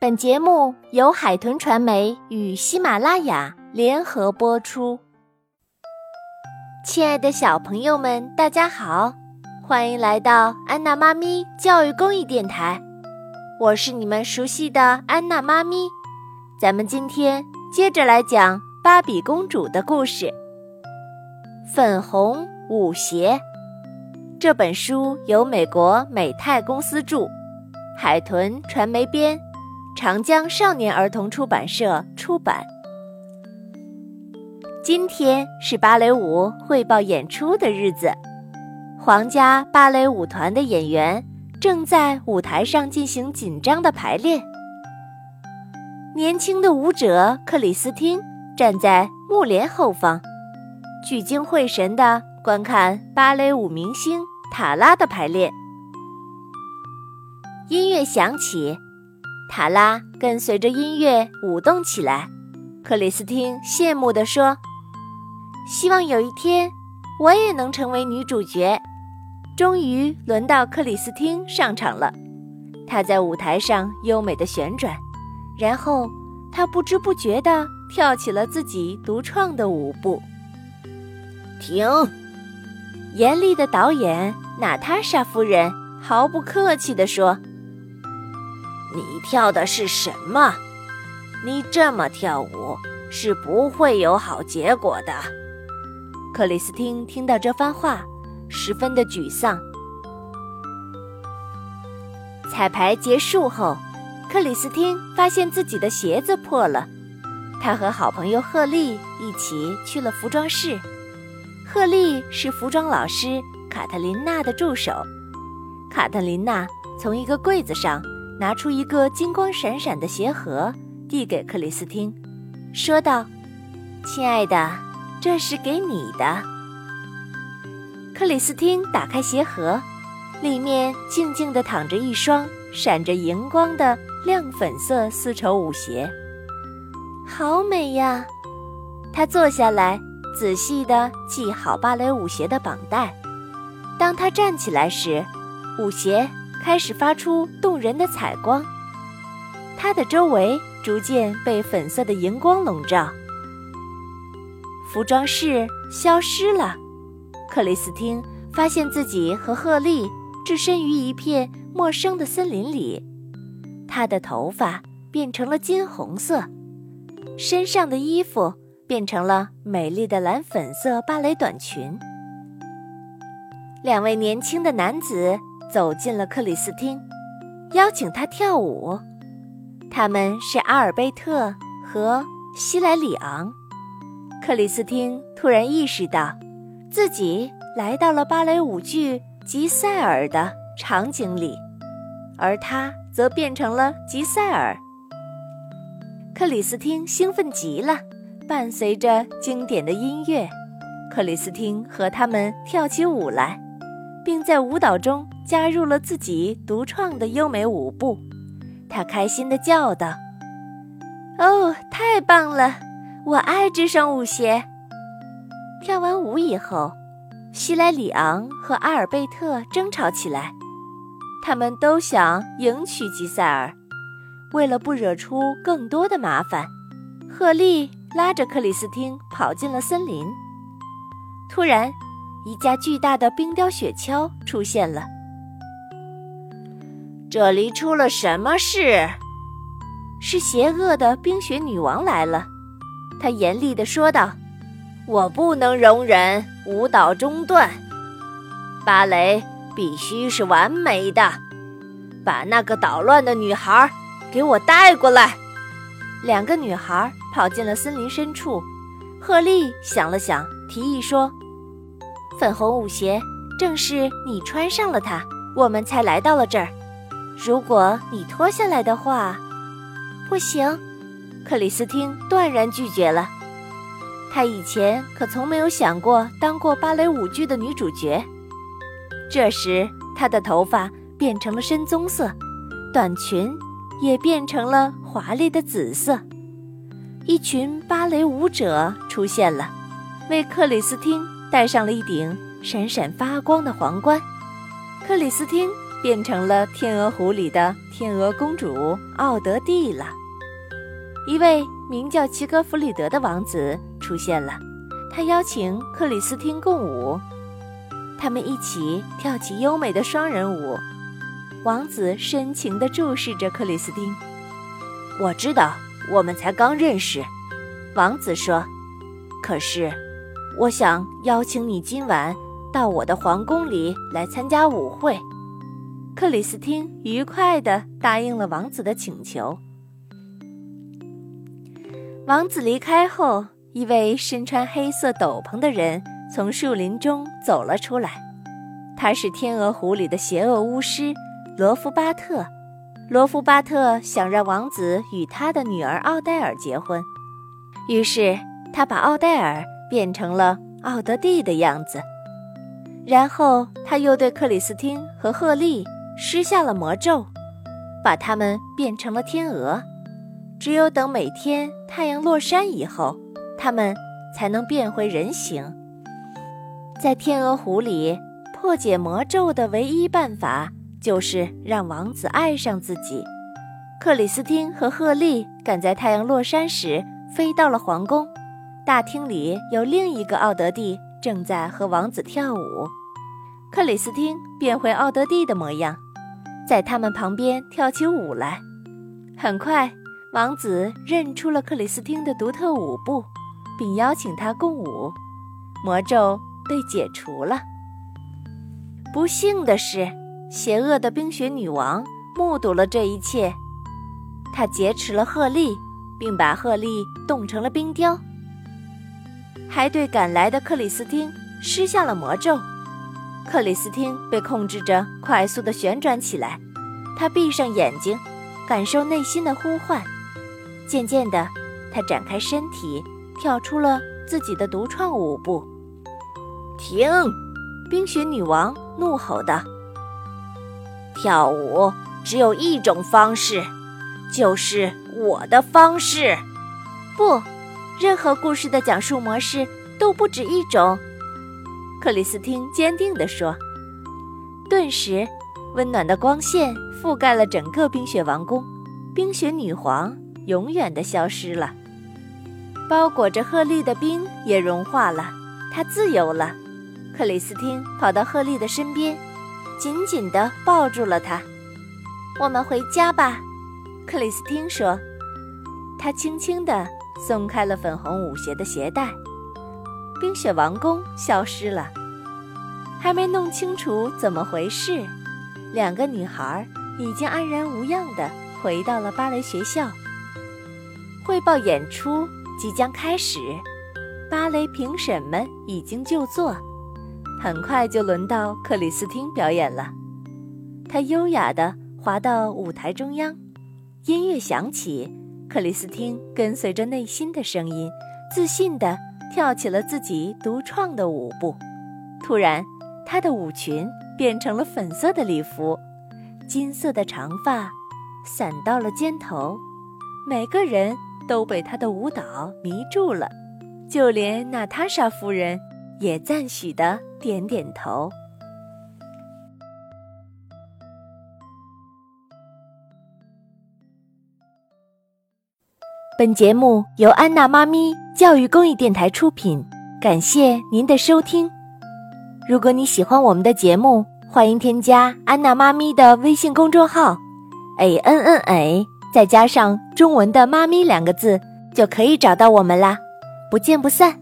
本节目由海豚传媒与喜马拉雅联合播出。亲爱的小朋友们，大家好，欢迎来到安娜妈咪教育公益电台，我是你们熟悉的安娜妈咪。咱们今天接着来讲芭比公主的故事。粉红舞鞋这本书由美国美泰公司著，海豚传媒编。长江少年儿童出版社出版。今天是芭蕾舞汇报演出的日子，皇家芭蕾舞团的演员正在舞台上进行紧张的排练。年轻的舞者克里斯汀站在幕帘后方，聚精会神地观看芭蕾舞明星塔拉的排练。音乐响起。塔拉跟随着音乐舞动起来，克里斯汀羡慕地说：“希望有一天我也能成为女主角。”终于轮到克里斯汀上场了，她在舞台上优美的旋转，然后她不知不觉地跳起了自己独创的舞步。停！严厉的导演娜塔莎夫人毫不客气地说。你跳的是什么？你这么跳舞是不会有好结果的。克里斯汀听到这番话，十分的沮丧。彩排结束后，克里斯汀发现自己的鞋子破了，他和好朋友赫利一起去了服装室。赫利是服装老师卡特琳娜的助手。卡特琳娜从一个柜子上。拿出一个金光闪闪的鞋盒，递给克里斯汀，说道：“亲爱的，这是给你的。”克里斯汀打开鞋盒，里面静静地躺着一双闪着荧光的亮粉色丝绸舞鞋，好美呀！他坐下来，仔细地系好芭蕾舞鞋的绑带。当他站起来时，舞鞋。开始发出动人的彩光，它的周围逐渐被粉色的荧光笼罩。服装室消失了，克里斯汀发现自己和赫利置身于一片陌生的森林里。她的头发变成了金红色，身上的衣服变成了美丽的蓝粉色芭蕾短裙。两位年轻的男子。走进了克里斯汀，邀请他跳舞。他们是阿尔贝特和希莱里昂。克里斯汀突然意识到，自己来到了芭蕾舞剧《吉赛尔》的场景里，而他则变成了吉赛尔。克里斯汀兴奋极了，伴随着经典的音乐，克里斯汀和他们跳起舞来，并在舞蹈中。加入了自己独创的优美舞步，他开心地叫道：“哦，太棒了！我爱这双舞鞋。”跳完舞以后，希莱里昂和阿尔贝特争吵起来，他们都想迎娶吉赛尔。为了不惹出更多的麻烦，赫利拉着克里斯汀跑进了森林。突然，一架巨大的冰雕雪橇出现了。这里出了什么事？是邪恶的冰雪女王来了，她严厉地说道：“我不能容忍舞蹈中断，芭蕾必须是完美的。把那个捣乱的女孩给我带过来。”两个女孩跑进了森林深处。赫利想了想，提议说：“粉红舞鞋正是你穿上了它，我们才来到了这儿。”如果你脱下来的话，不行。克里斯汀断然拒绝了。她以前可从没有想过当过芭蕾舞剧的女主角。这时，她的头发变成了深棕色，短裙也变成了华丽的紫色。一群芭蕾舞者出现了，为克里斯汀戴上了一顶闪闪发光的皇冠。克里斯汀。变成了天鹅湖里的天鹅公主奥德蒂了。一位名叫齐格弗里德的王子出现了，他邀请克里斯汀共舞，他们一起跳起优美的双人舞。王子深情地注视着克里斯汀。我知道，我们才刚认识，王子说。可是，我想邀请你今晚到我的皇宫里来参加舞会。克里斯汀愉快地答应了王子的请求。王子离开后，一位身穿黑色斗篷的人从树林中走了出来。他是天鹅湖里的邪恶巫师罗夫巴特。罗夫巴特想让王子与他的女儿奥黛尔结婚，于是他把奥黛尔变成了奥德蒂的样子。然后他又对克里斯汀和赫利施下了魔咒，把他们变成了天鹅。只有等每天太阳落山以后，他们才能变回人形。在天鹅湖里破解魔咒的唯一办法，就是让王子爱上自己。克里斯汀和赫利赶在太阳落山时飞到了皇宫，大厅里有另一个奥德蒂正在和王子跳舞。克里斯汀变回奥德蒂的模样，在他们旁边跳起舞来。很快。王子认出了克里斯汀的独特舞步，并邀请她共舞。魔咒被解除了。不幸的是，邪恶的冰雪女王目睹了这一切，她劫持了赫利，并把赫利冻成了冰雕，还对赶来的克里斯汀施下了魔咒。克里斯汀被控制着快速地旋转起来，他闭上眼睛，感受内心的呼唤。渐渐的，他展开身体，跳出了自己的独创舞步。停！冰雪女王怒吼道：“跳舞只有一种方式，就是我的方式。不，任何故事的讲述模式都不止一种。”克里斯汀坚定地说。顿时，温暖的光线覆盖了整个冰雪王宫，冰雪女皇。永远的消失了，包裹着赫利的冰也融化了，她自由了。克里斯汀跑到赫利的身边，紧紧地抱住了她。我们回家吧，克里斯汀说。她轻轻地松开了粉红舞鞋的鞋带，冰雪王宫消失了。还没弄清楚怎么回事，两个女孩已经安然无恙地回到了芭蕾学校。汇报演出即将开始，芭蕾评审们已经就座，很快就轮到克里斯汀表演了。她优雅地滑到舞台中央，音乐响起，克里斯汀跟随着内心的声音，自信地跳起了自己独创的舞步。突然，她的舞裙变成了粉色的礼服，金色的长发散到了肩头，每个人。都被她的舞蹈迷住了，就连娜塔莎夫人也赞许的点点头。本节目由安娜妈咪教育公益电台出品，感谢您的收听。如果你喜欢我们的节目，欢迎添加安娜妈咪的微信公众号，a n n a。再加上中文的“妈咪”两个字，就可以找到我们啦！不见不散。